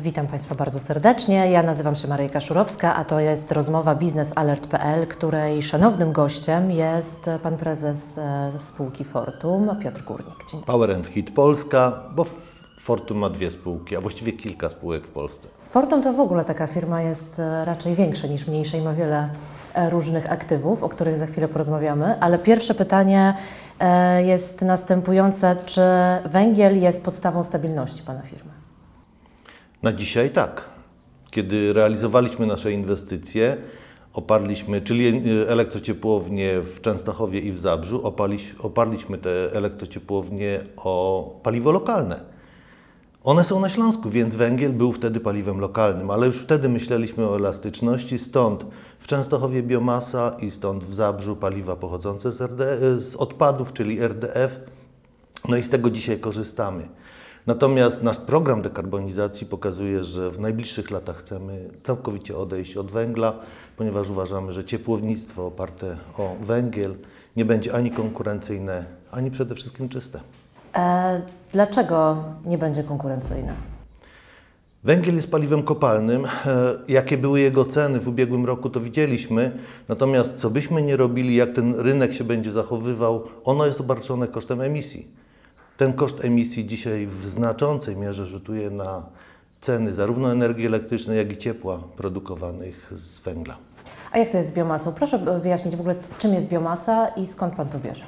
Witam Państwa bardzo serdecznie. Ja nazywam się Maryjka Szurowska, a to jest rozmowa biznesalert.pl, której szanownym gościem jest pan prezes e, spółki Fortum, Piotr Górnik. Dzień dobry. Power and Hit Polska, bo Fortum ma dwie spółki, a właściwie kilka spółek w Polsce. Fortum to w ogóle taka firma jest e, raczej większa niż mniejsza i ma wiele e, różnych aktywów, o których za chwilę porozmawiamy, ale pierwsze pytanie jest następujące. Czy węgiel jest podstawą stabilności Pana firmy? Na dzisiaj tak. Kiedy realizowaliśmy nasze inwestycje, oparliśmy, czyli e, elektrociepłownie w Częstochowie i w Zabrzu, oparliśmy te elektrociepłownie o paliwo lokalne. One są na Śląsku, więc węgiel był wtedy paliwem lokalnym, ale już wtedy myśleliśmy o elastyczności, stąd w Częstochowie biomasa i stąd w Zabrzu paliwa pochodzące z, z odpadów, czyli RDF. No i z tego dzisiaj korzystamy. Natomiast nasz program dekarbonizacji pokazuje, że w najbliższych latach chcemy całkowicie odejść od węgla, ponieważ uważamy, że ciepłownictwo oparte o węgiel nie będzie ani konkurencyjne, ani przede wszystkim czyste. E, dlaczego nie będzie konkurencyjne? Węgiel jest paliwem kopalnym. E, jakie były jego ceny w ubiegłym roku, to widzieliśmy. Natomiast co byśmy nie robili, jak ten rynek się będzie zachowywał, ono jest obarczone kosztem emisji. Ten koszt emisji dzisiaj w znaczącej mierze rzutuje na ceny zarówno energii elektrycznej, jak i ciepła produkowanych z węgla. A jak to jest z biomasą? Proszę wyjaśnić w ogóle, czym jest biomasa i skąd Pan to bierze?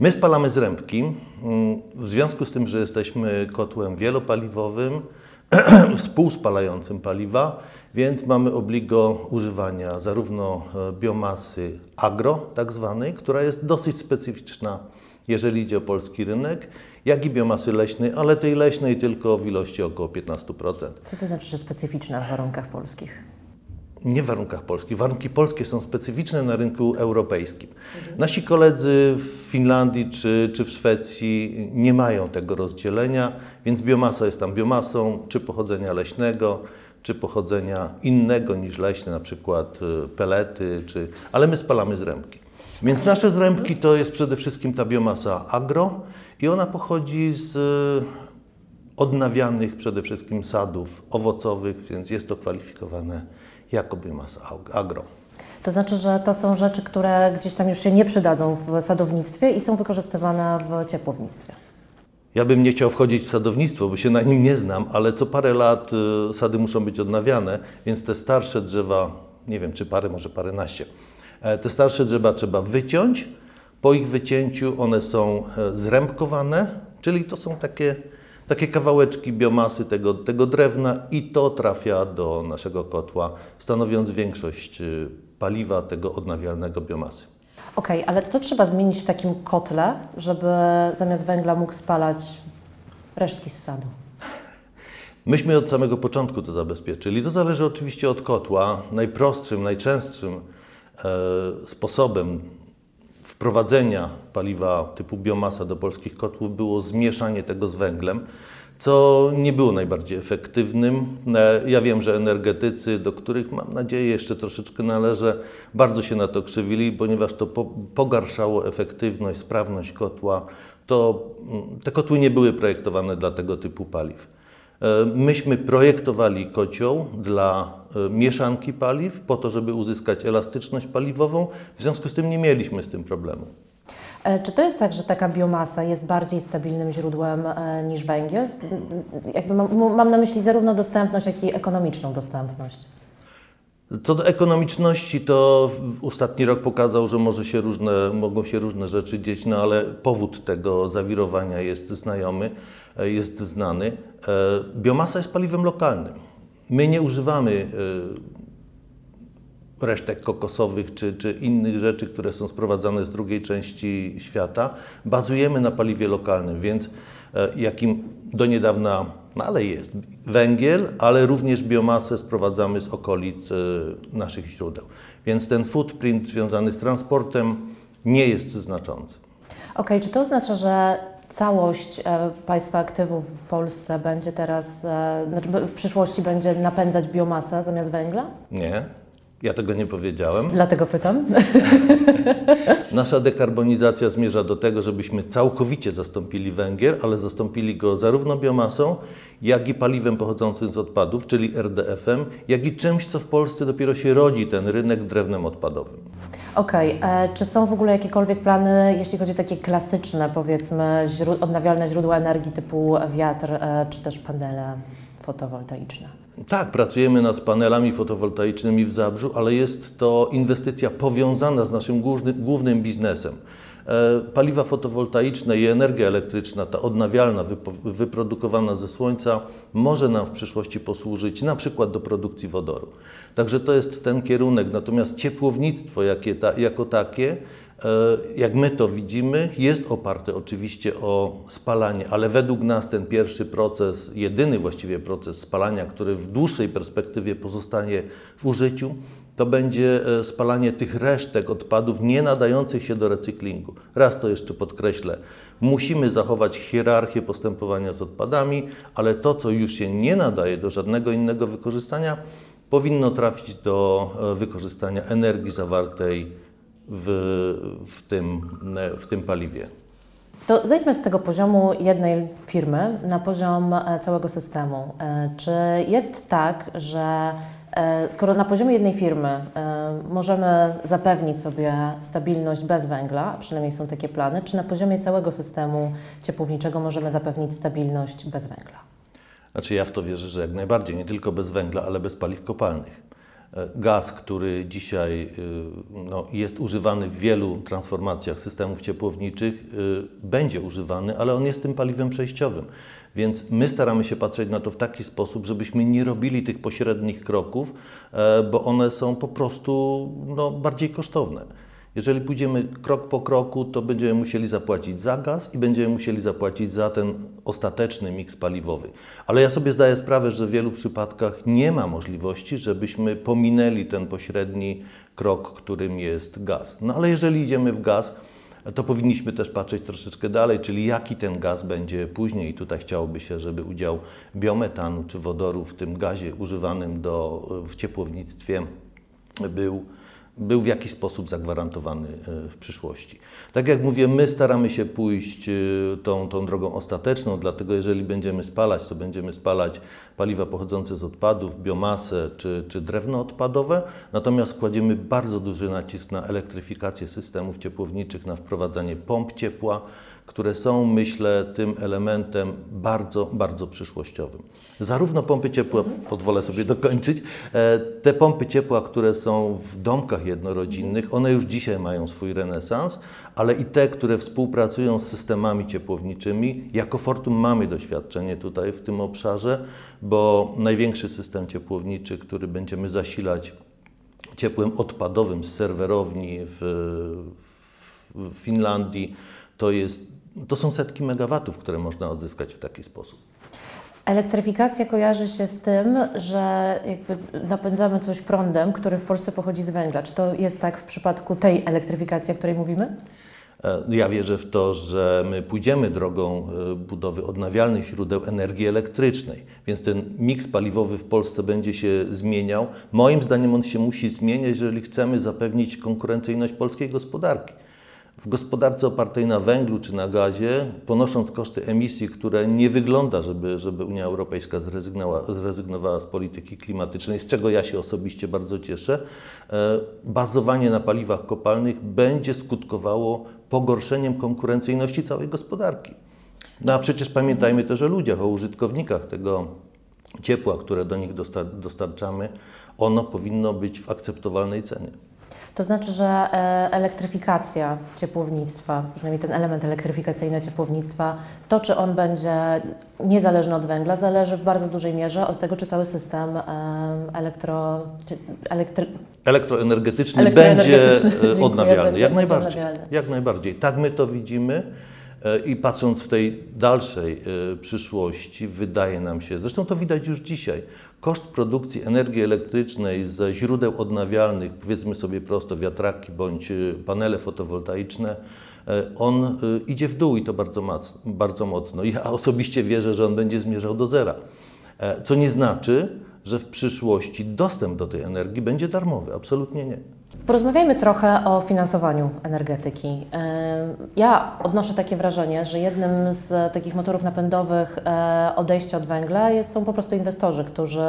My spalamy z rębki. W związku z tym, że jesteśmy kotłem wielopaliwowym, współspalającym paliwa, więc mamy obligo używania zarówno e, biomasy agro, tak zwanej, która jest dosyć specyficzna jeżeli idzie o polski rynek, jak i biomasy leśnej, ale tej leśnej tylko w ilości około 15%. Co to znaczy, że specyficzna w warunkach polskich? Nie w warunkach polskich. Warunki polskie są specyficzne na rynku europejskim. Mhm. Nasi koledzy w Finlandii czy, czy w Szwecji nie mają tego rozdzielenia, więc biomasa jest tam biomasą, czy pochodzenia leśnego, czy pochodzenia innego niż leśne, na przykład y, pelety, czy... ale my spalamy z ręki. Więc nasze zrębki to jest przede wszystkim ta biomasa agro i ona pochodzi z e, odnawianych przede wszystkim sadów owocowych, więc jest to kwalifikowane jako biomasa agro. To znaczy, że to są rzeczy, które gdzieś tam już się nie przydadzą w sadownictwie i są wykorzystywane w ciepłownictwie. Ja bym nie chciał wchodzić w sadownictwo, bo się na nim nie znam, ale co parę lat e, sady muszą być odnawiane, więc te starsze drzewa, nie wiem czy parę, może paręnaście, te starsze drzewa trzeba wyciąć. Po ich wycięciu one są e, zrębkowane, czyli to są takie, takie kawałeczki biomasy tego, tego drewna i to trafia do naszego kotła, stanowiąc większość e, paliwa tego odnawialnego biomasy. Okej, okay, ale co trzeba zmienić w takim kotle, żeby zamiast węgla mógł spalać resztki z sadu? Myśmy od samego początku to zabezpieczyli. To zależy oczywiście od kotła. Najprostszym, najczęstszym E, sposobem wprowadzenia paliwa typu biomasa do polskich kotłów było zmieszanie tego z węglem, co nie było najbardziej efektywnym. E, ja wiem, że energetycy, do których mam nadzieję jeszcze troszeczkę należę, bardzo się na to krzywili, ponieważ to pogarszało efektywność, sprawność kotła. To, mm, te kotły nie były projektowane dla tego typu paliw. E, myśmy projektowali kocioł dla e, mieszanki paliw po to, żeby uzyskać elastyczność paliwową. W związku z tym nie mieliśmy z tym problemu. E, czy to jest tak, że taka biomasa jest bardziej stabilnym źródłem niż węgiel? Jakby mam, mam na myśli zarówno dostępność, jak i ekonomiczną dostępność. Co do ekonomiczności, to ostatni rok pokazał, że może się różne, mogą się różne rzeczy dzieć, no ale powód tego zawirowania jest znajomy, jest znany. E, biomasa jest paliwem lokalnym. My nie używamy e, resztek kokosowych czy, czy innych rzeczy, które są sprowadzane z drugiej części świata. Bazujemy na paliwie lokalnym, więc e, jakim do niedawna no jest węgiel, ale również biomasę sprowadzamy z okolic naszych źródeł. Więc ten footprint związany z transportem nie jest znaczący. Okej, okay, czy to oznacza, że całość e, państwa aktywów w Polsce będzie teraz, e, znaczy w przyszłości będzie napędzać biomasę zamiast węgla? Nie. Ja tego nie powiedziałem. Dlatego pytam. Nasza dekarbonizacja zmierza do tego, żebyśmy całkowicie zastąpili węgiel, ale zastąpili go zarówno biomasą, jak i paliwem pochodzącym z odpadów, czyli RDF-em, jak i czymś, co w Polsce dopiero się rodzi, ten rynek drewnem odpadowym. Okej, okay. czy są w ogóle jakiekolwiek plany, jeśli chodzi o takie klasyczne, powiedzmy, odnawialne źródła energii typu wiatr, e, czy też panele fotowoltaiczne? Tak, pracujemy nad panelami fotowoltaicznymi w Zabrzu, ale jest to inwestycja powiązana z naszym głównym biznesem. E, paliwa fotowoltaiczne i energia elektryczna, ta odnawialna, wyprodukowana ze słońca, może nam w przyszłości posłużyć na przykład do produkcji wodoru. Także to jest ten kierunek. Natomiast ciepłownictwo jakie ta, jako takie jak my to widzimy, jest oparte oczywiście o spalanie, ale według nas ten pierwszy proces, jedyny właściwie proces spalania, który w dłuższej perspektywie pozostanie w użyciu, to będzie e, spalanie tych resztek odpadów nie nadających się do recyklingu. Raz to jeszcze podkreślę, musimy zachować hierarchię postępowania z odpadami, ale to, co już się nie nadaje do żadnego innego wykorzystania, powinno trafić do e, wykorzystania energii zawartej w, w, tym, w tym paliwie. To zejdźmy z tego poziomu jednej firmy na poziom e, całego systemu. E, czy jest tak, że e, skoro na poziomie jednej firmy możemy zapewnić sobie stabilność bez węgla, przynajmniej są takie plany, czy na poziomie całego systemu ciepłowniczego możemy zapewnić stabilność bez węgla? Znaczy ja w to wierzę, że jak najbardziej, nie tylko bez węgla, ale bez paliw kopalnych. E, gaz, który dzisiaj y, no, jest używany w wielu transformacjach systemów ciepłowniczych, y, będzie używany, ale on jest tym paliwem przejściowym. Więc my staramy się patrzeć na to w taki sposób, żebyśmy nie robili tych pośrednich kroków, e, bo one są po prostu no, bardziej kosztowne. Jeżeli pójdziemy krok po kroku, to będziemy musieli zapłacić za gaz i będziemy musieli zapłacić za ten ostateczny miks paliwowy. Ale ja sobie zdaję sprawę, że w wielu przypadkach nie ma możliwości, żebyśmy pominęli ten pośredni krok, którym jest gaz. No ale jeżeli idziemy w gaz, to powinniśmy też patrzeć troszeczkę dalej, czyli jaki ten gaz będzie później. Tutaj chciałoby się, żeby udział biometanu czy wodoru w tym gazie używanym do, w ciepłownictwie był był w jakiś sposób zagwarantowany e, w przyszłości. Tak jak mówię, my staramy się pójść e, tą, tą drogą ostateczną, dlatego jeżeli będziemy spalać, to będziemy spalać paliwa pochodzące z odpadów, biomasę czy, czy drewno odpadowe, natomiast kładziemy bardzo duży nacisk na elektryfikację systemów ciepłowniczych, na wprowadzanie pomp ciepła, które są, myślę, tym elementem bardzo, bardzo przyszłościowym. Zarówno pompy ciepła, pozwolę sobie dokończyć, e, te pompy ciepła, które są w domkach jednorodzinnych, one już dzisiaj mają swój renesans, ale i te, które współpracują z systemami ciepłowniczymi. Jako Fortum mamy doświadczenie tutaj w tym obszarze, bo największy system ciepłowniczy, który będziemy zasilać ciepłem odpadowym z serwerowni w, w Finlandii, to jest to są setki megawatów, które można odzyskać w taki sposób. Elektryfikacja kojarzy się z tym, że jakby napędzamy coś prądem, który w Polsce pochodzi z węgla. Czy to jest tak w przypadku tej elektryfikacji, o której mówimy? E, ja wierzę w to, że my pójdziemy drogą e, budowy odnawialnych źródeł energii elektrycznej, więc ten miks paliwowy w Polsce będzie się zmieniał. Moim zdaniem on się musi zmieniać, jeżeli chcemy zapewnić konkurencyjność polskiej gospodarki. W gospodarce opartej na węglu czy na gazie, ponosząc koszty emisji, które nie wygląda, żeby, żeby Unia Europejska zrezygnowała, zrezygnowała z polityki klimatycznej, z czego ja się osobiście bardzo cieszę, e, bazowanie na paliwach kopalnych będzie skutkowało pogorszeniem konkurencyjności całej gospodarki. No a przecież pamiętajmy też o ludziach, o użytkownikach tego ciepła, które do nich dostarczamy. Ono powinno być w akceptowalnej cenie. To znaczy, że e, elektryfikacja ciepłownictwa, przynajmniej ten element elektryfikacyjny ciepłownictwa, to czy on będzie niezależny od węgla, zależy w bardzo dużej mierze od tego, czy cały system e, elektro, elektry... elektroenergetyczny, elektroenergetyczny będzie odnawialny. Jak najbardziej. Odnawialny. Jak najbardziej. Tak my to widzimy. E, I patrząc w tej dalszej e, przyszłości, wydaje nam się, zresztą to widać już dzisiaj, koszt produkcji energii elektrycznej ze źródeł odnawialnych, powiedzmy sobie prosto wiatraki bądź e, panele fotowoltaiczne, on idzie w dół i to bardzo, bardzo mocno. Ja osobiście wierzę, że on będzie zmierzał do zera. Co nie znaczy, że w przyszłości dostęp do tej energii będzie darmowy. Absolutnie nie. Porozmawiajmy trochę o finansowaniu energetyki. E, ja odnoszę takie wrażenie, że jednym z takich motorów napędowych e, odejścia od węgla jest, są po prostu inwestorzy, którzy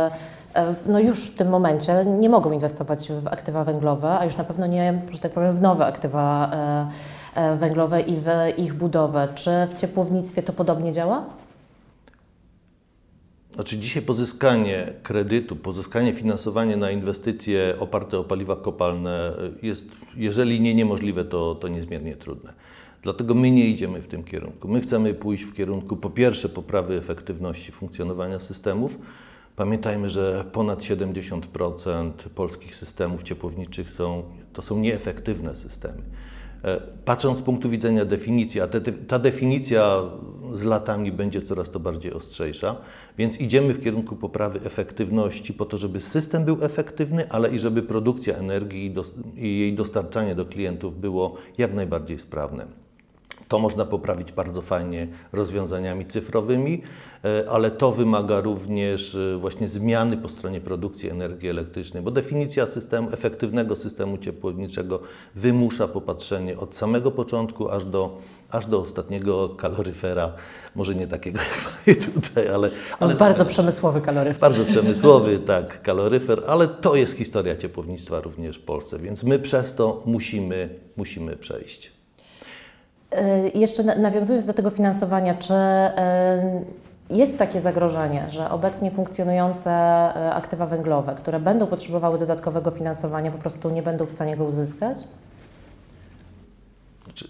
e, no już w tym momencie nie mogą inwestować w aktywa węglowe, a już na pewno nie, że tak powiem, w nowe aktywa węglowe i w ich budowę. Czy w ciepłownictwie to podobnie działa? Znaczy dzisiaj pozyskanie kredytu, pozyskanie finansowania na inwestycje oparte o paliwa kopalne jest, jeżeli nie niemożliwe, to, to niezmiernie trudne. Dlatego my nie idziemy w tym kierunku. My chcemy pójść w kierunku po pierwsze poprawy efektywności funkcjonowania systemów. Pamiętajmy, że ponad 70% polskich systemów ciepłowniczych są, to są nieefektywne systemy. E, patrząc z punktu widzenia definicji, a te, ta definicja z latami będzie coraz to bardziej ostrzejsza, więc idziemy w kierunku poprawy efektywności po to, żeby system był efektywny, ale i żeby produkcja energii i jej dostarczanie do klientów było jak najbardziej sprawne. To można poprawić bardzo fajnie rozwiązaniami cyfrowymi, e, ale to wymaga również e, właśnie zmiany po stronie produkcji energii elektrycznej, bo definicja systemu, efektywnego systemu ciepłowniczego wymusza popatrzenie od samego początku aż do, aż do ostatniego kaloryfera, może nie takiego jak tutaj, ale... ale bardzo przemysłowy kaloryfer. Bardzo przemysłowy, tak, kaloryfer, ale to jest historia ciepłownictwa również w Polsce, więc my przez to musimy, musimy przejść. Y, jeszcze nawiązując do tego finansowania, czy y, jest takie zagrożenie, że obecnie funkcjonujące y, aktywa węglowe, które będą potrzebowały dodatkowego finansowania, po prostu nie będą w stanie go uzyskać?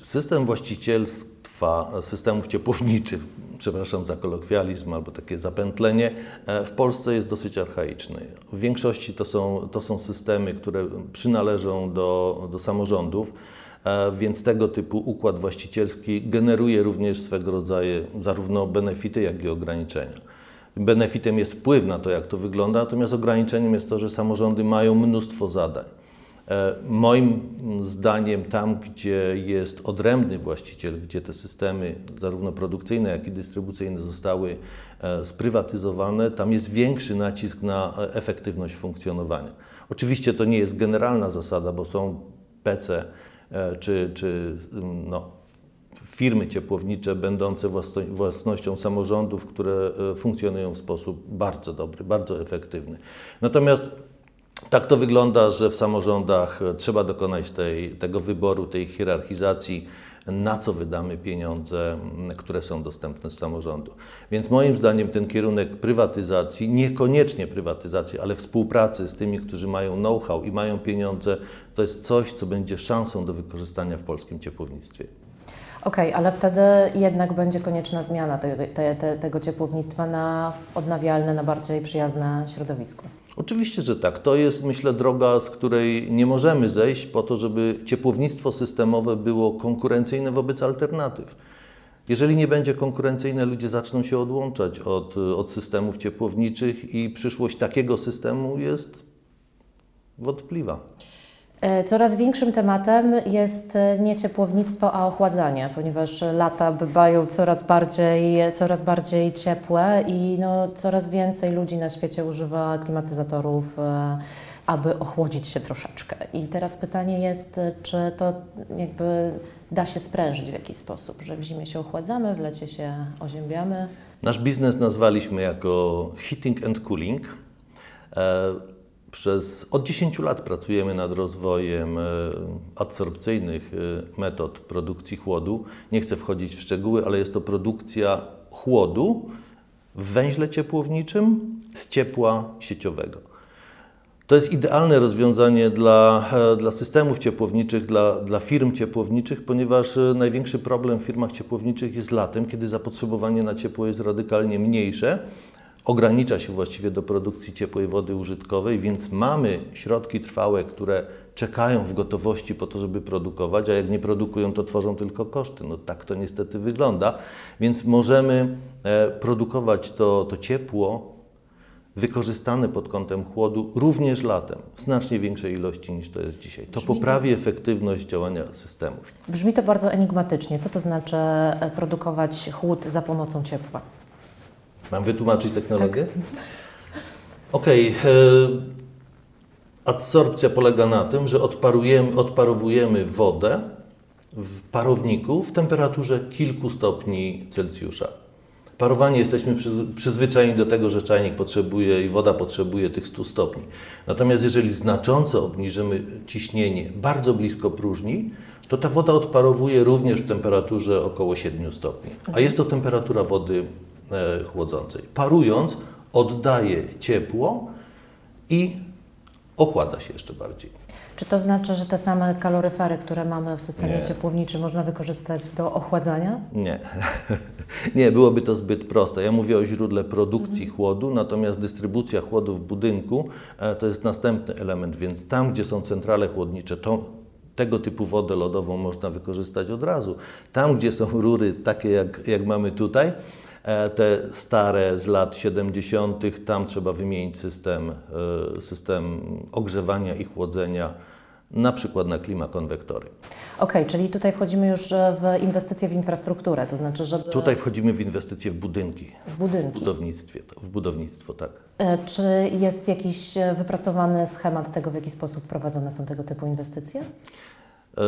System właścicielstwa systemów ciepłowniczych, przepraszam za kolokwializm albo takie zapętlenie, e, w Polsce jest dosyć archaiczny. W większości to są, to są systemy, które przynależą do, do samorządów. E, więc tego typu układ właścicielski generuje również swego rodzaju zarówno benefity, jak i ograniczenia. Benefitem jest wpływ na to, jak to wygląda, natomiast ograniczeniem jest to, że samorządy mają mnóstwo zadań. E, moim zdaniem, tam, gdzie jest odrębny właściciel, gdzie te systemy, zarówno produkcyjne, jak i dystrybucyjne, zostały e, sprywatyzowane, tam jest większy nacisk na efektywność funkcjonowania. Oczywiście to nie jest generalna zasada, bo są PC, czy, czy no, firmy ciepłownicze będące własnością samorządów, które e, funkcjonują w sposób bardzo dobry, bardzo efektywny. Natomiast tak to wygląda, że w samorządach e, trzeba dokonać tej, tego wyboru, tej hierarchizacji na co wydamy pieniądze, które są dostępne z samorządu. Więc moim zdaniem ten kierunek prywatyzacji, niekoniecznie prywatyzacji, ale współpracy z tymi, którzy mają know-how i mają pieniądze, to jest coś, co będzie szansą do wykorzystania w polskim ciepłownictwie. Okej, okay, ale wtedy jednak będzie konieczna zmiana te, te, te, tego ciepłownictwa na odnawialne, na bardziej przyjazne środowisku. Oczywiście, że tak. To jest, myślę, droga, z której nie możemy zejść po to, żeby ciepłownictwo systemowe było konkurencyjne wobec alternatyw. Jeżeli nie będzie konkurencyjne, ludzie zaczną się odłączać od, od systemów ciepłowniczych i przyszłość takiego systemu jest wątpliwa. E, coraz większym tematem jest e, nie ciepłownictwo, a ochładzanie, ponieważ lata bywają coraz bardziej, coraz bardziej ciepłe i no, coraz więcej ludzi na świecie używa klimatyzatorów, e, aby ochłodzić się troszeczkę. I teraz pytanie jest, czy to jakby da się sprężyć w jakiś sposób, że w zimie się ochładzamy, w lecie się oziębiamy? Nasz biznes nazwaliśmy jako heating and cooling. Przez od 10 lat pracujemy nad rozwojem e, adsorpcyjnych e, metod produkcji chłodu. Nie chcę wchodzić w szczegóły, ale jest to produkcja chłodu w węźle ciepłowniczym z ciepła sieciowego. To jest idealne rozwiązanie dla, e, dla systemów ciepłowniczych, dla, dla firm ciepłowniczych, ponieważ największy problem w firmach ciepłowniczych jest latem, kiedy zapotrzebowanie na ciepło jest radykalnie mniejsze ogranicza się właściwie do produkcji ciepłej wody użytkowej, więc mamy środki trwałe, które czekają w gotowości po to, żeby produkować, a jak nie produkują, to tworzą tylko koszty. No tak to niestety wygląda, więc możemy e, produkować to, to ciepło wykorzystane pod kątem chłodu również latem, w znacznie większej ilości niż to jest dzisiaj. To Brzmi poprawi efektywność działania systemów. Brzmi to bardzo enigmatycznie. Co to znaczy e, produkować chłód za pomocą ciepła? Mam wytłumaczyć technologię? Tak. Okej. e, Adsorpcja polega na tym, że odparujemy, odparowujemy wodę w parowniku w temperaturze kilku stopni Celsjusza. Parowanie jesteśmy przyz- przyzwyczajeni do tego, że czajnik potrzebuje i woda potrzebuje tych 100 stopni. Natomiast jeżeli znacząco obniżymy ciśnienie bardzo blisko próżni, to ta woda odparowuje również w temperaturze około 7 stopni. A jest to temperatura wody chłodzącej. Parując, oddaje ciepło i ochładza się jeszcze bardziej. Czy to znaczy, że te same kaloryfery, które mamy w systemie Nie. ciepłowniczym, można wykorzystać do ochładzania? Nie. Nie, byłoby to zbyt proste. Ja mówię o źródle produkcji chłodu, natomiast dystrybucja chłodu w budynku e, to jest następny element, więc tam, gdzie są centrale chłodnicze, to tego typu wodę lodową można wykorzystać od razu. Tam, gdzie są rury takie, jak, jak mamy tutaj, e, te stare z lat 70., tam trzeba wymienić system, e, system ogrzewania i chłodzenia, na przykład na klimakonwektory. Okej, czyli tutaj wchodzimy już e, w inwestycje w infrastrukturę, to znaczy, żeby Tutaj wchodzimy w inwestycje w budynki. w W budynki. budownictwie, w budownictwo, tak. E, Czy jest jakiś e, wypracowany schemat tego, w jaki sposób prowadzone są tego typu inwestycje? E,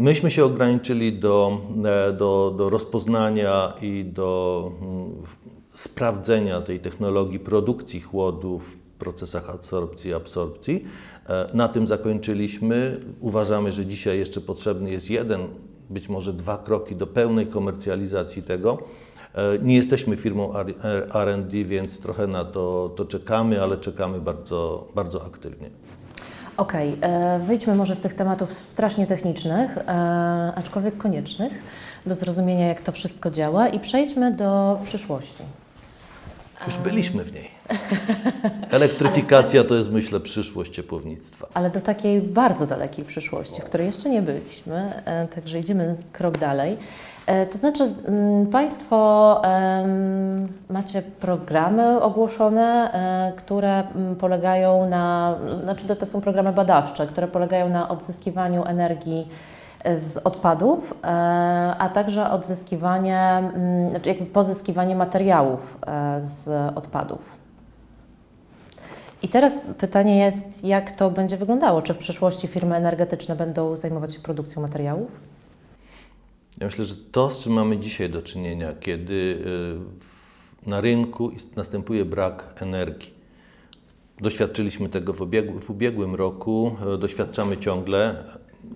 Myśmy się ograniczyli do, e, do, do rozpoznania i do mm, sprawdzenia tej technologii produkcji chłodu w procesach adsorpcji i absorpcji. E, Na tym zakończyliśmy. Uważamy, że dzisiaj jeszcze potrzebny jest jeden, być może dwa kroki do pełnej komercjalizacji tego. E, Nie jesteśmy firmą R&D, więc trochę na to, to czekamy, ale czekamy bardzo, bardzo aktywnie. Okej, e, wyjdźmy może z tych tematów strasznie technicznych, e, aczkolwiek koniecznych do zrozumienia, jak to wszystko działa i przejdźmy do przyszłości. Już byliśmy w niej. Elektryfikacja to jest, myślę, przyszłość ciepłownictwa. Ale do takiej bardzo dalekiej przyszłości, w której jeszcze nie byliśmy, e, także idziemy krok dalej. E, To znaczy, mm, Państwo macie programy ogłoszone, e, które mm, polegają na, znaczy to- są programy badawcze, które polegają na odzyskiwaniu energii z odpadów, e, a także odzyskiwanie, mm, znaczy jakby pozyskiwanie materiałów e, z odpadów. I teraz pytanie jest, jak to będzie wyglądało? Czy w przyszłości firmy energetyczne będą zajmować się produkcją materiałów? Ja myślę, że to, z czym mamy dzisiaj do czynienia, kiedy w- na rynku następuje brak energii. Doświadczyliśmy tego w, ubiegł, w ubiegłym roku, e, doświadczamy ciągle.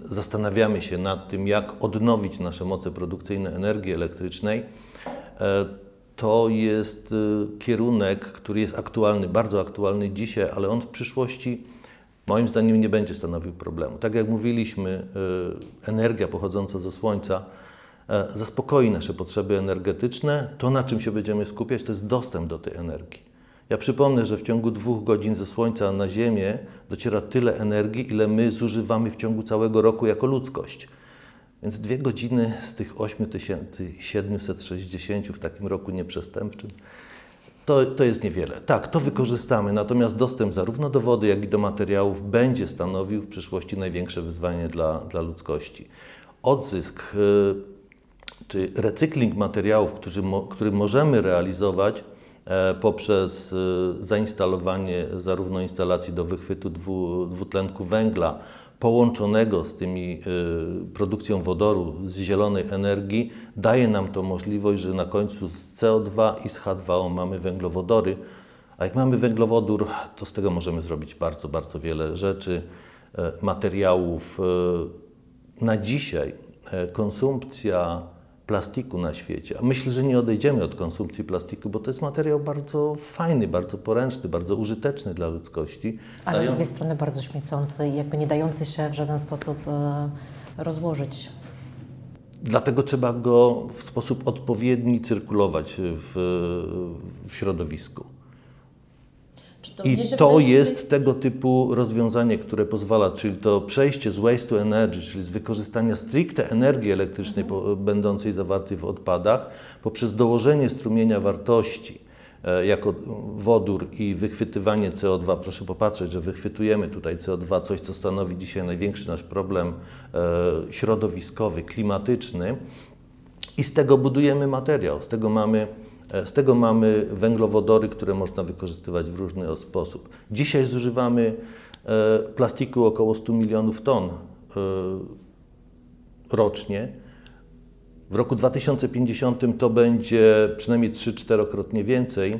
Zastanawiamy się nad tym, jak odnowić nasze moce produkcyjne energii elektrycznej. E, To jest y, kierunek, który jest aktualny, bardzo aktualny dzisiaj, ale on w przyszłości moim zdaniem nie będzie stanowił problemu. Tak jak mówiliśmy, y, energia pochodząca ze Słońca e, zaspokoi nasze potrzeby energetyczne. To, na czym się będziemy skupiać, to jest dostęp do tej energii. Ja przypomnę, że w ciągu dwóch godzin ze Słońca na Ziemię dociera tyle energii, ile my zużywamy w ciągu całego roku jako ludzkość. Więc dwie godziny z tych 8760 w takim roku nieprzestępczym to, to jest niewiele. Tak, to wykorzystamy, natomiast dostęp zarówno do wody, jak i do materiałów będzie stanowił w przyszłości największe wyzwanie dla, dla ludzkości. Odzysk y, czy recykling materiałów, który, mo, który możemy realizować poprzez y, zainstalowanie zarówno instalacji do wychwytu dwu, dwutlenku węgla, połączonego z tymi y, produkcją wodoru, z zielonej energii, daje nam to możliwość, że na końcu z CO2 i z H2O mamy węglowodory, a jak mamy węglowodór, to z tego możemy zrobić bardzo, bardzo wiele rzeczy, e, materiałów. e, Na dzisiaj e, konsumpcja plastiku na świecie, a myślę, że nie odejdziemy od konsumpcji plastiku, bo to jest materiał bardzo fajny, bardzo poręczny, bardzo użyteczny dla ludzkości. Ale z drugiej strony bardzo śmiecący i jakby nie dający się w żaden sposób e, rozłożyć. Dlatego trzeba go w sposób odpowiedni cyrkulować w, w środowisku. I to jest tego typu rozwiązanie, które pozwala, czyli to przejście z waste to energy, czyli z wykorzystania stricte energii elektrycznej po, będącej zawartej w odpadach, poprzez dołożenie strumienia wartości e, jako wodór i wychwytywanie CO2. Proszę popatrzeć, że wychwytujemy tutaj CO2, coś co stanowi dzisiaj największy nasz problem e, środowiskowy, klimatyczny i z tego budujemy materiał, z tego mamy Z tego mamy węglowodory, które można wykorzystywać w różny sposób. Dzisiaj zużywamy e, plastiku około 100 milionów ton e, rocznie. W roku 2050 to będzie przynajmniej 3-4-krotnie więcej.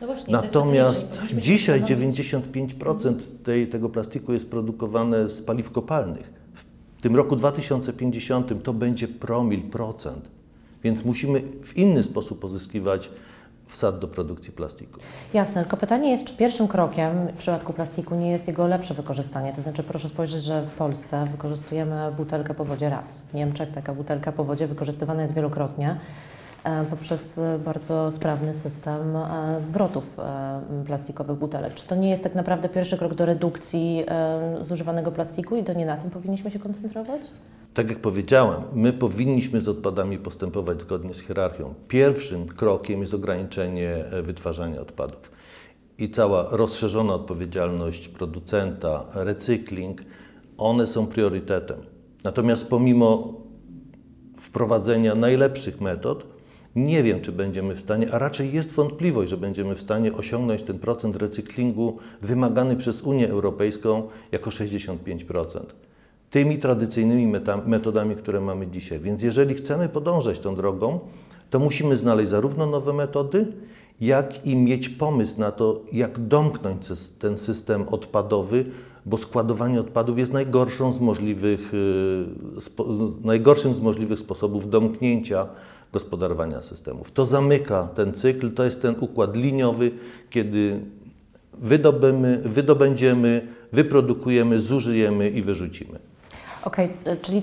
No właśnie, Natomiast dzisiaj 95% tej, tego plastiku jest produkowane z paliw kopalnych. W tym roku 2050 to będzie promil procent, więc musimy w inny sposób pozyskiwać wsad do produkcji plastiku. Jasne, tylko pytanie jest, czy pierwszym krokiem w przypadku plastiku nie jest jego lepsze wykorzystanie? To znaczy, proszę spojrzeć, że w Polsce wykorzystujemy butelkę po wodzie raz. W Niemczech taka butelka po wodzie wykorzystywana jest wielokrotnie poprzez e, bardzo sprawny system e, zwrotów e, plastikowych butelek. Czy to nie jest tak naprawdę pierwszy krok do redukcji zużywanego plastiku i to nie na tym powinniśmy się koncentrować? Tak jak powiedziałem, my powinniśmy z odpadami postępować zgodnie z hierarchią. Pierwszym krokiem jest ograniczenie wytwarzania odpadów. I cała rozszerzona odpowiedzialność producenta, recykling, one są priorytetem. Natomiast pomimo wprowadzenia najlepszych metod, nie wiem, czy będziemy w stanie, a raczej jest wątpliwość, że będziemy w stanie osiągnąć ten procent recyklingu wymagany przez Unię Europejską jako 65% tymi tradycyjnymi metodami, które mamy dzisiaj. Więc jeżeli chcemy podążać tą drogą, to musimy znaleźć zarówno nowe metody, jak i mieć pomysł na to, jak domknąć ten system odpadowy, bo składowanie odpadów jest najgorszą z możliwych, y, najgorszym z możliwych sposobów domknięcia gospodarowania systemów. To zamyka ten cykl, to jest ten układ liniowy, kiedy wydobymy, wydobędziemy, wyprodukujemy, zużyjemy i wyrzucimy. Okej, e, czyli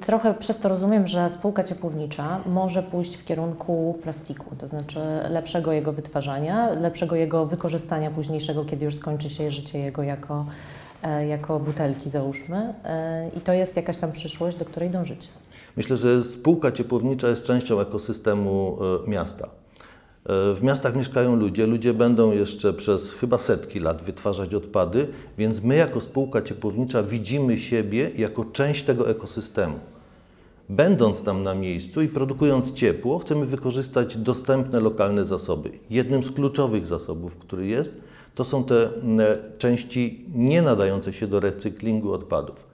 trochę przez to rozumiem, że spółka ciepłownicza może pójść w kierunku plastiku, to znaczy lepszego jego wytwarzania, lepszego jego wykorzystania późniejszego, kiedy już skończy się życie jego jako, e, jako butelki, załóżmy. E, I to jest jakaś tam przyszłość, do której dążycie. Myślę, że spółka ciepłownicza jest częścią ekosystemu e, miasta. E, W miastach mieszkają ludzie, ludzie będą jeszcze przez chyba setki lat wytwarzać odpady, więc my jako spółka ciepłownicza widzimy siebie jako część tego ekosystemu. Będąc tam na miejscu i produkując ciepło, chcemy wykorzystać dostępne lokalne zasoby. Jednym z kluczowych zasobów, który jest, to są te mm, części nie nadające się do recyklingu odpadów.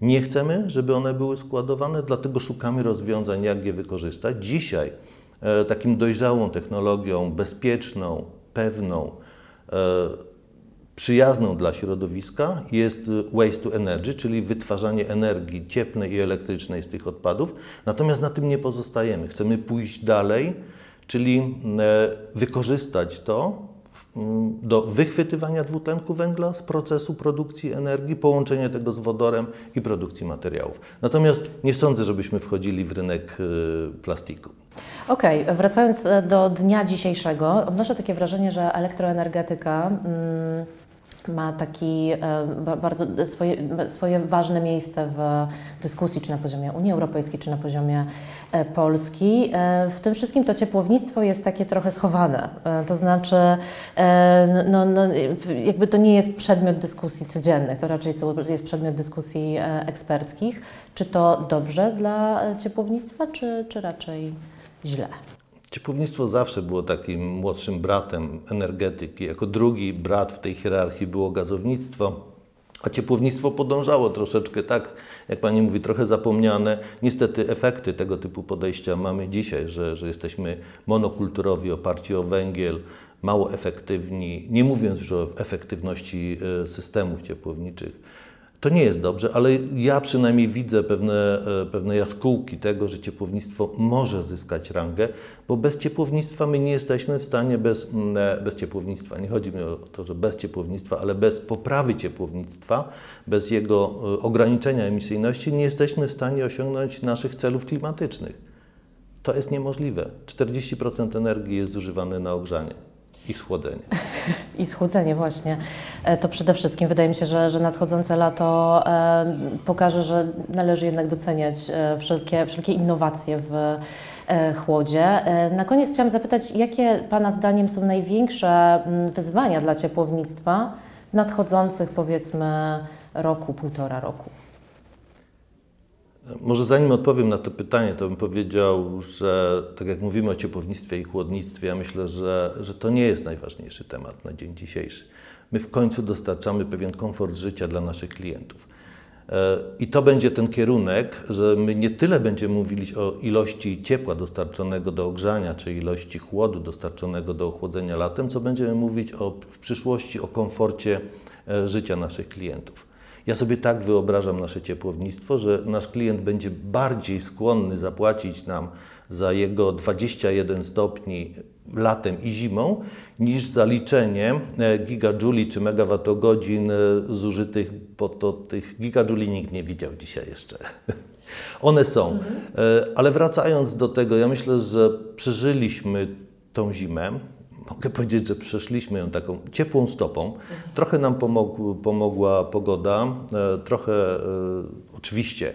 Nie chcemy, żeby one były składowane, dlatego szukamy rozwiązań, jak je wykorzystać. Dzisiaj e, takim dojrzałą technologią, bezpieczną, pewną, e, przyjazną dla środowiska jest waste to energy, czyli wytwarzanie energii cieplnej i elektrycznej z tych odpadów. Natomiast na tym nie pozostajemy. Chcemy pójść dalej, czyli e, wykorzystać to do wychwytywania dwutlenku węgla z procesu produkcji energii, połączenie tego z wodorem i produkcji materiałów. Natomiast nie sądzę, żebyśmy wchodzili w rynek e, plastiku. Okej, wracając e, do dnia dzisiejszego, odnoszę takie wrażenie, że elektroenergetyka mm, ma taki e, ba- bardzo swoje, swoje ważne miejsce w dyskusji, czy na poziomie Unii Europejskiej, czy na poziomie e, Polski. E, W tym wszystkim to ciepłownictwo jest takie trochę schowane. To znaczy, e, no, no, jakby to nie jest przedmiot dyskusji codziennych, to raczej jest przedmiot dyskusji eksperckich. Czy to dobrze dla ciepłownictwa, czy, czy raczej źle? Ciepłownictwo zawsze było takim młodszym bratem energetyki. Jako drugi brat w tej hierarchii było gazownictwo, a ciepłownictwo podążało troszeczkę tak, jak Pani mówi, trochę zapomniane. Niestety efekty tego typu podejścia mamy dzisiaj, że, że jesteśmy monokulturowi, oparci o węgiel, mało efektywni, nie mówiąc już o efektywności e, systemów ciepłowniczych. To nie jest dobrze, ale ja przynajmniej widzę pewne, e, pewne jaskółki tego, że ciepłownictwo może zyskać rangę, bo bez ciepłownictwa my nie jesteśmy w stanie bez, mm, e, bez ciepłownictwa, nie chodzi mi o to, że bez ciepłownictwa, ale bez poprawy ciepłownictwa, bez jego e, ograniczenia emisyjności nie jesteśmy w stanie osiągnąć naszych celów klimatycznych. To jest niemożliwe. 40% energii jest zużywane na ogrzanie i schłodzenie. I schłodzenie właśnie. E, To przede wszystkim wydaje mi się, że, że nadchodzące lato e, pokaże, że należy jednak doceniać e, wszelkie, wszelkie innowacje w chłodzie. Na koniec chciałam zapytać, jakie Pana zdaniem są największe mm, wyzwania dla ciepłownictwa w nadchodzących powiedzmy roku, półtora roku? Może zanim odpowiem na to pytanie, to bym powiedział, że tak jak mówimy o ciepłownictwie i chłodnictwie, ja myślę, że, że to nie jest najważniejszy temat na dzień dzisiejszy. My w końcu dostarczamy pewien komfort życia dla naszych klientów. E, I to będzie ten kierunek, że my nie tyle będziemy mówić o ilości ciepła dostarczonego do ogrzania, czy ilości chłodu dostarczonego do ochłodzenia latem, co będziemy mówić o, w przyszłości o komforcie e, życia naszych klientów. Ja sobie tak wyobrażam nasze ciepłownictwo, że nasz klient będzie bardziej skłonny zapłacić nam za jego 21 stopni latem i zimą, niż zaliczenie e, gigajuli czy megawattogodzin e, zużytych, bo to tych gigajuli nikt nie widział dzisiaj jeszcze. One są. Mhm. Ale wracając do tego, ja myślę, że przeżyliśmy tą zimę. Mogę powiedzieć, że przeszliśmy ją taką ciepłą stopą. Trochę nam pomogła pogoda, trochę oczywiście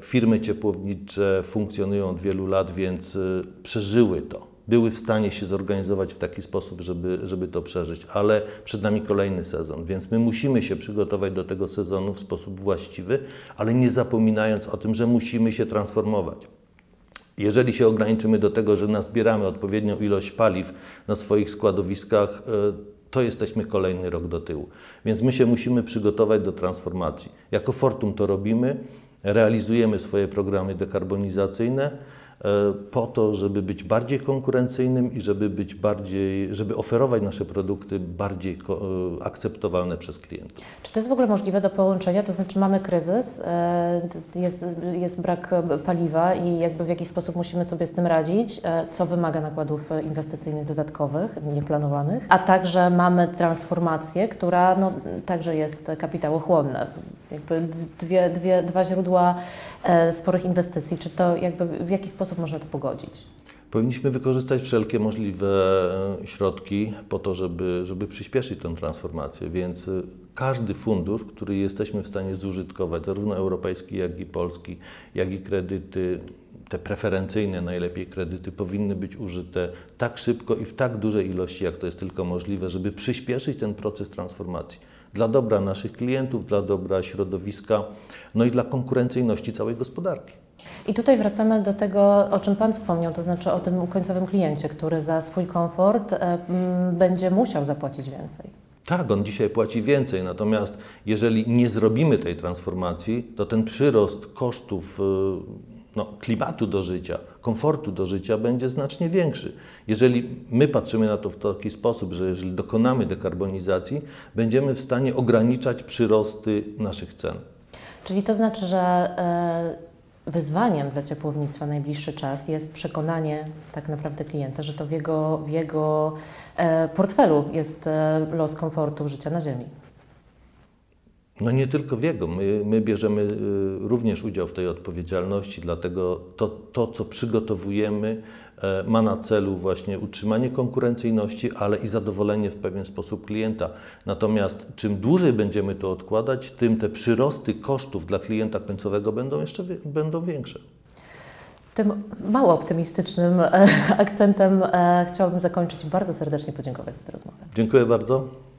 firmy ciepłownicze funkcjonują od wielu lat, więc przeżyły to były w stanie się zorganizować w taki sposób, żeby, żeby to przeżyć, ale przed nami kolejny sezon, więc my musimy się przygotować do tego sezonu w sposób właściwy, ale nie zapominając o tym, że musimy się transformować. Jeżeli się ograniczymy do tego, że nazbieramy odpowiednią ilość paliw na swoich składowiskach, e, to jesteśmy kolejny rok do tyłu. Więc my się musimy przygotować do transformacji. Jako Fortum to robimy, realizujemy swoje programy dekarbonizacyjne. E, po to, żeby być bardziej konkurencyjnym i żeby być bardziej, żeby oferować nasze produkty bardziej e, akceptowalne przez klientów. Czy to jest w ogóle możliwe do połączenia? To znaczy mamy kryzys, e, jest, jest brak paliwa i jakby w jakiś sposób musimy sobie z tym radzić, co wymaga nakładów inwestycyjnych dodatkowych, nieplanowanych, a także mamy transformację, która no, także jest kapitałochłonna. Jakby dwie, dwie, dwa źródła sporych inwestycji. Czy to jakby w jaki sposób sposób można to pogodzić? Powinniśmy wykorzystać wszelkie możliwe e, środki po to, żeby, żeby przyspieszyć tę transformację, więc e, każdy fundusz, który jesteśmy w stanie zużytkować, zarówno europejski, jak i polski, jak i kredyty, te preferencyjne najlepiej kredyty powinny być użyte tak szybko i w tak dużej ilości, jak to jest tylko możliwe, żeby przyspieszyć ten proces transformacji dla dobra naszych klientów, dla dobra środowiska, no i dla konkurencyjności całej gospodarki. I tutaj wracamy do tego, o czym Pan wspomniał, to znaczy o tym końcowym kliencie, który za swój komfort e, będzie musiał zapłacić więcej. Tak, on dzisiaj płaci więcej, natomiast jeżeli nie zrobimy tej transformacji, to ten przyrost kosztów e, no, klimatu do życia, komfortu do życia będzie znacznie większy. Jeżeli my patrzymy na to w taki sposób, że jeżeli dokonamy dekarbonizacji, będziemy w stanie ograniczać przyrosty naszych cen. Czyli to znaczy, że e, wyzwaniem dla ciepłownictwa najbliższy czas jest przekonanie tak naprawdę klienta, że to w jego, w jego e, portfelu jest e, los komfortu życia na Ziemi. No nie tylko w jego. My, my bierzemy y, również udział w tej odpowiedzialności, dlatego to, to, co przygotowujemy, e, ma na celu właśnie utrzymanie konkurencyjności, ale i zadowolenie w pewien sposób klienta. Natomiast czym dłużej będziemy to odkładać, tym te przyrosty kosztów dla klienta końcowego będą jeszcze będą większe. Tym mało optymistycznym e, akcentem e, chciałabym zakończyć. Bardzo serdecznie podziękować za tę rozmowę. Dziękuję bardzo.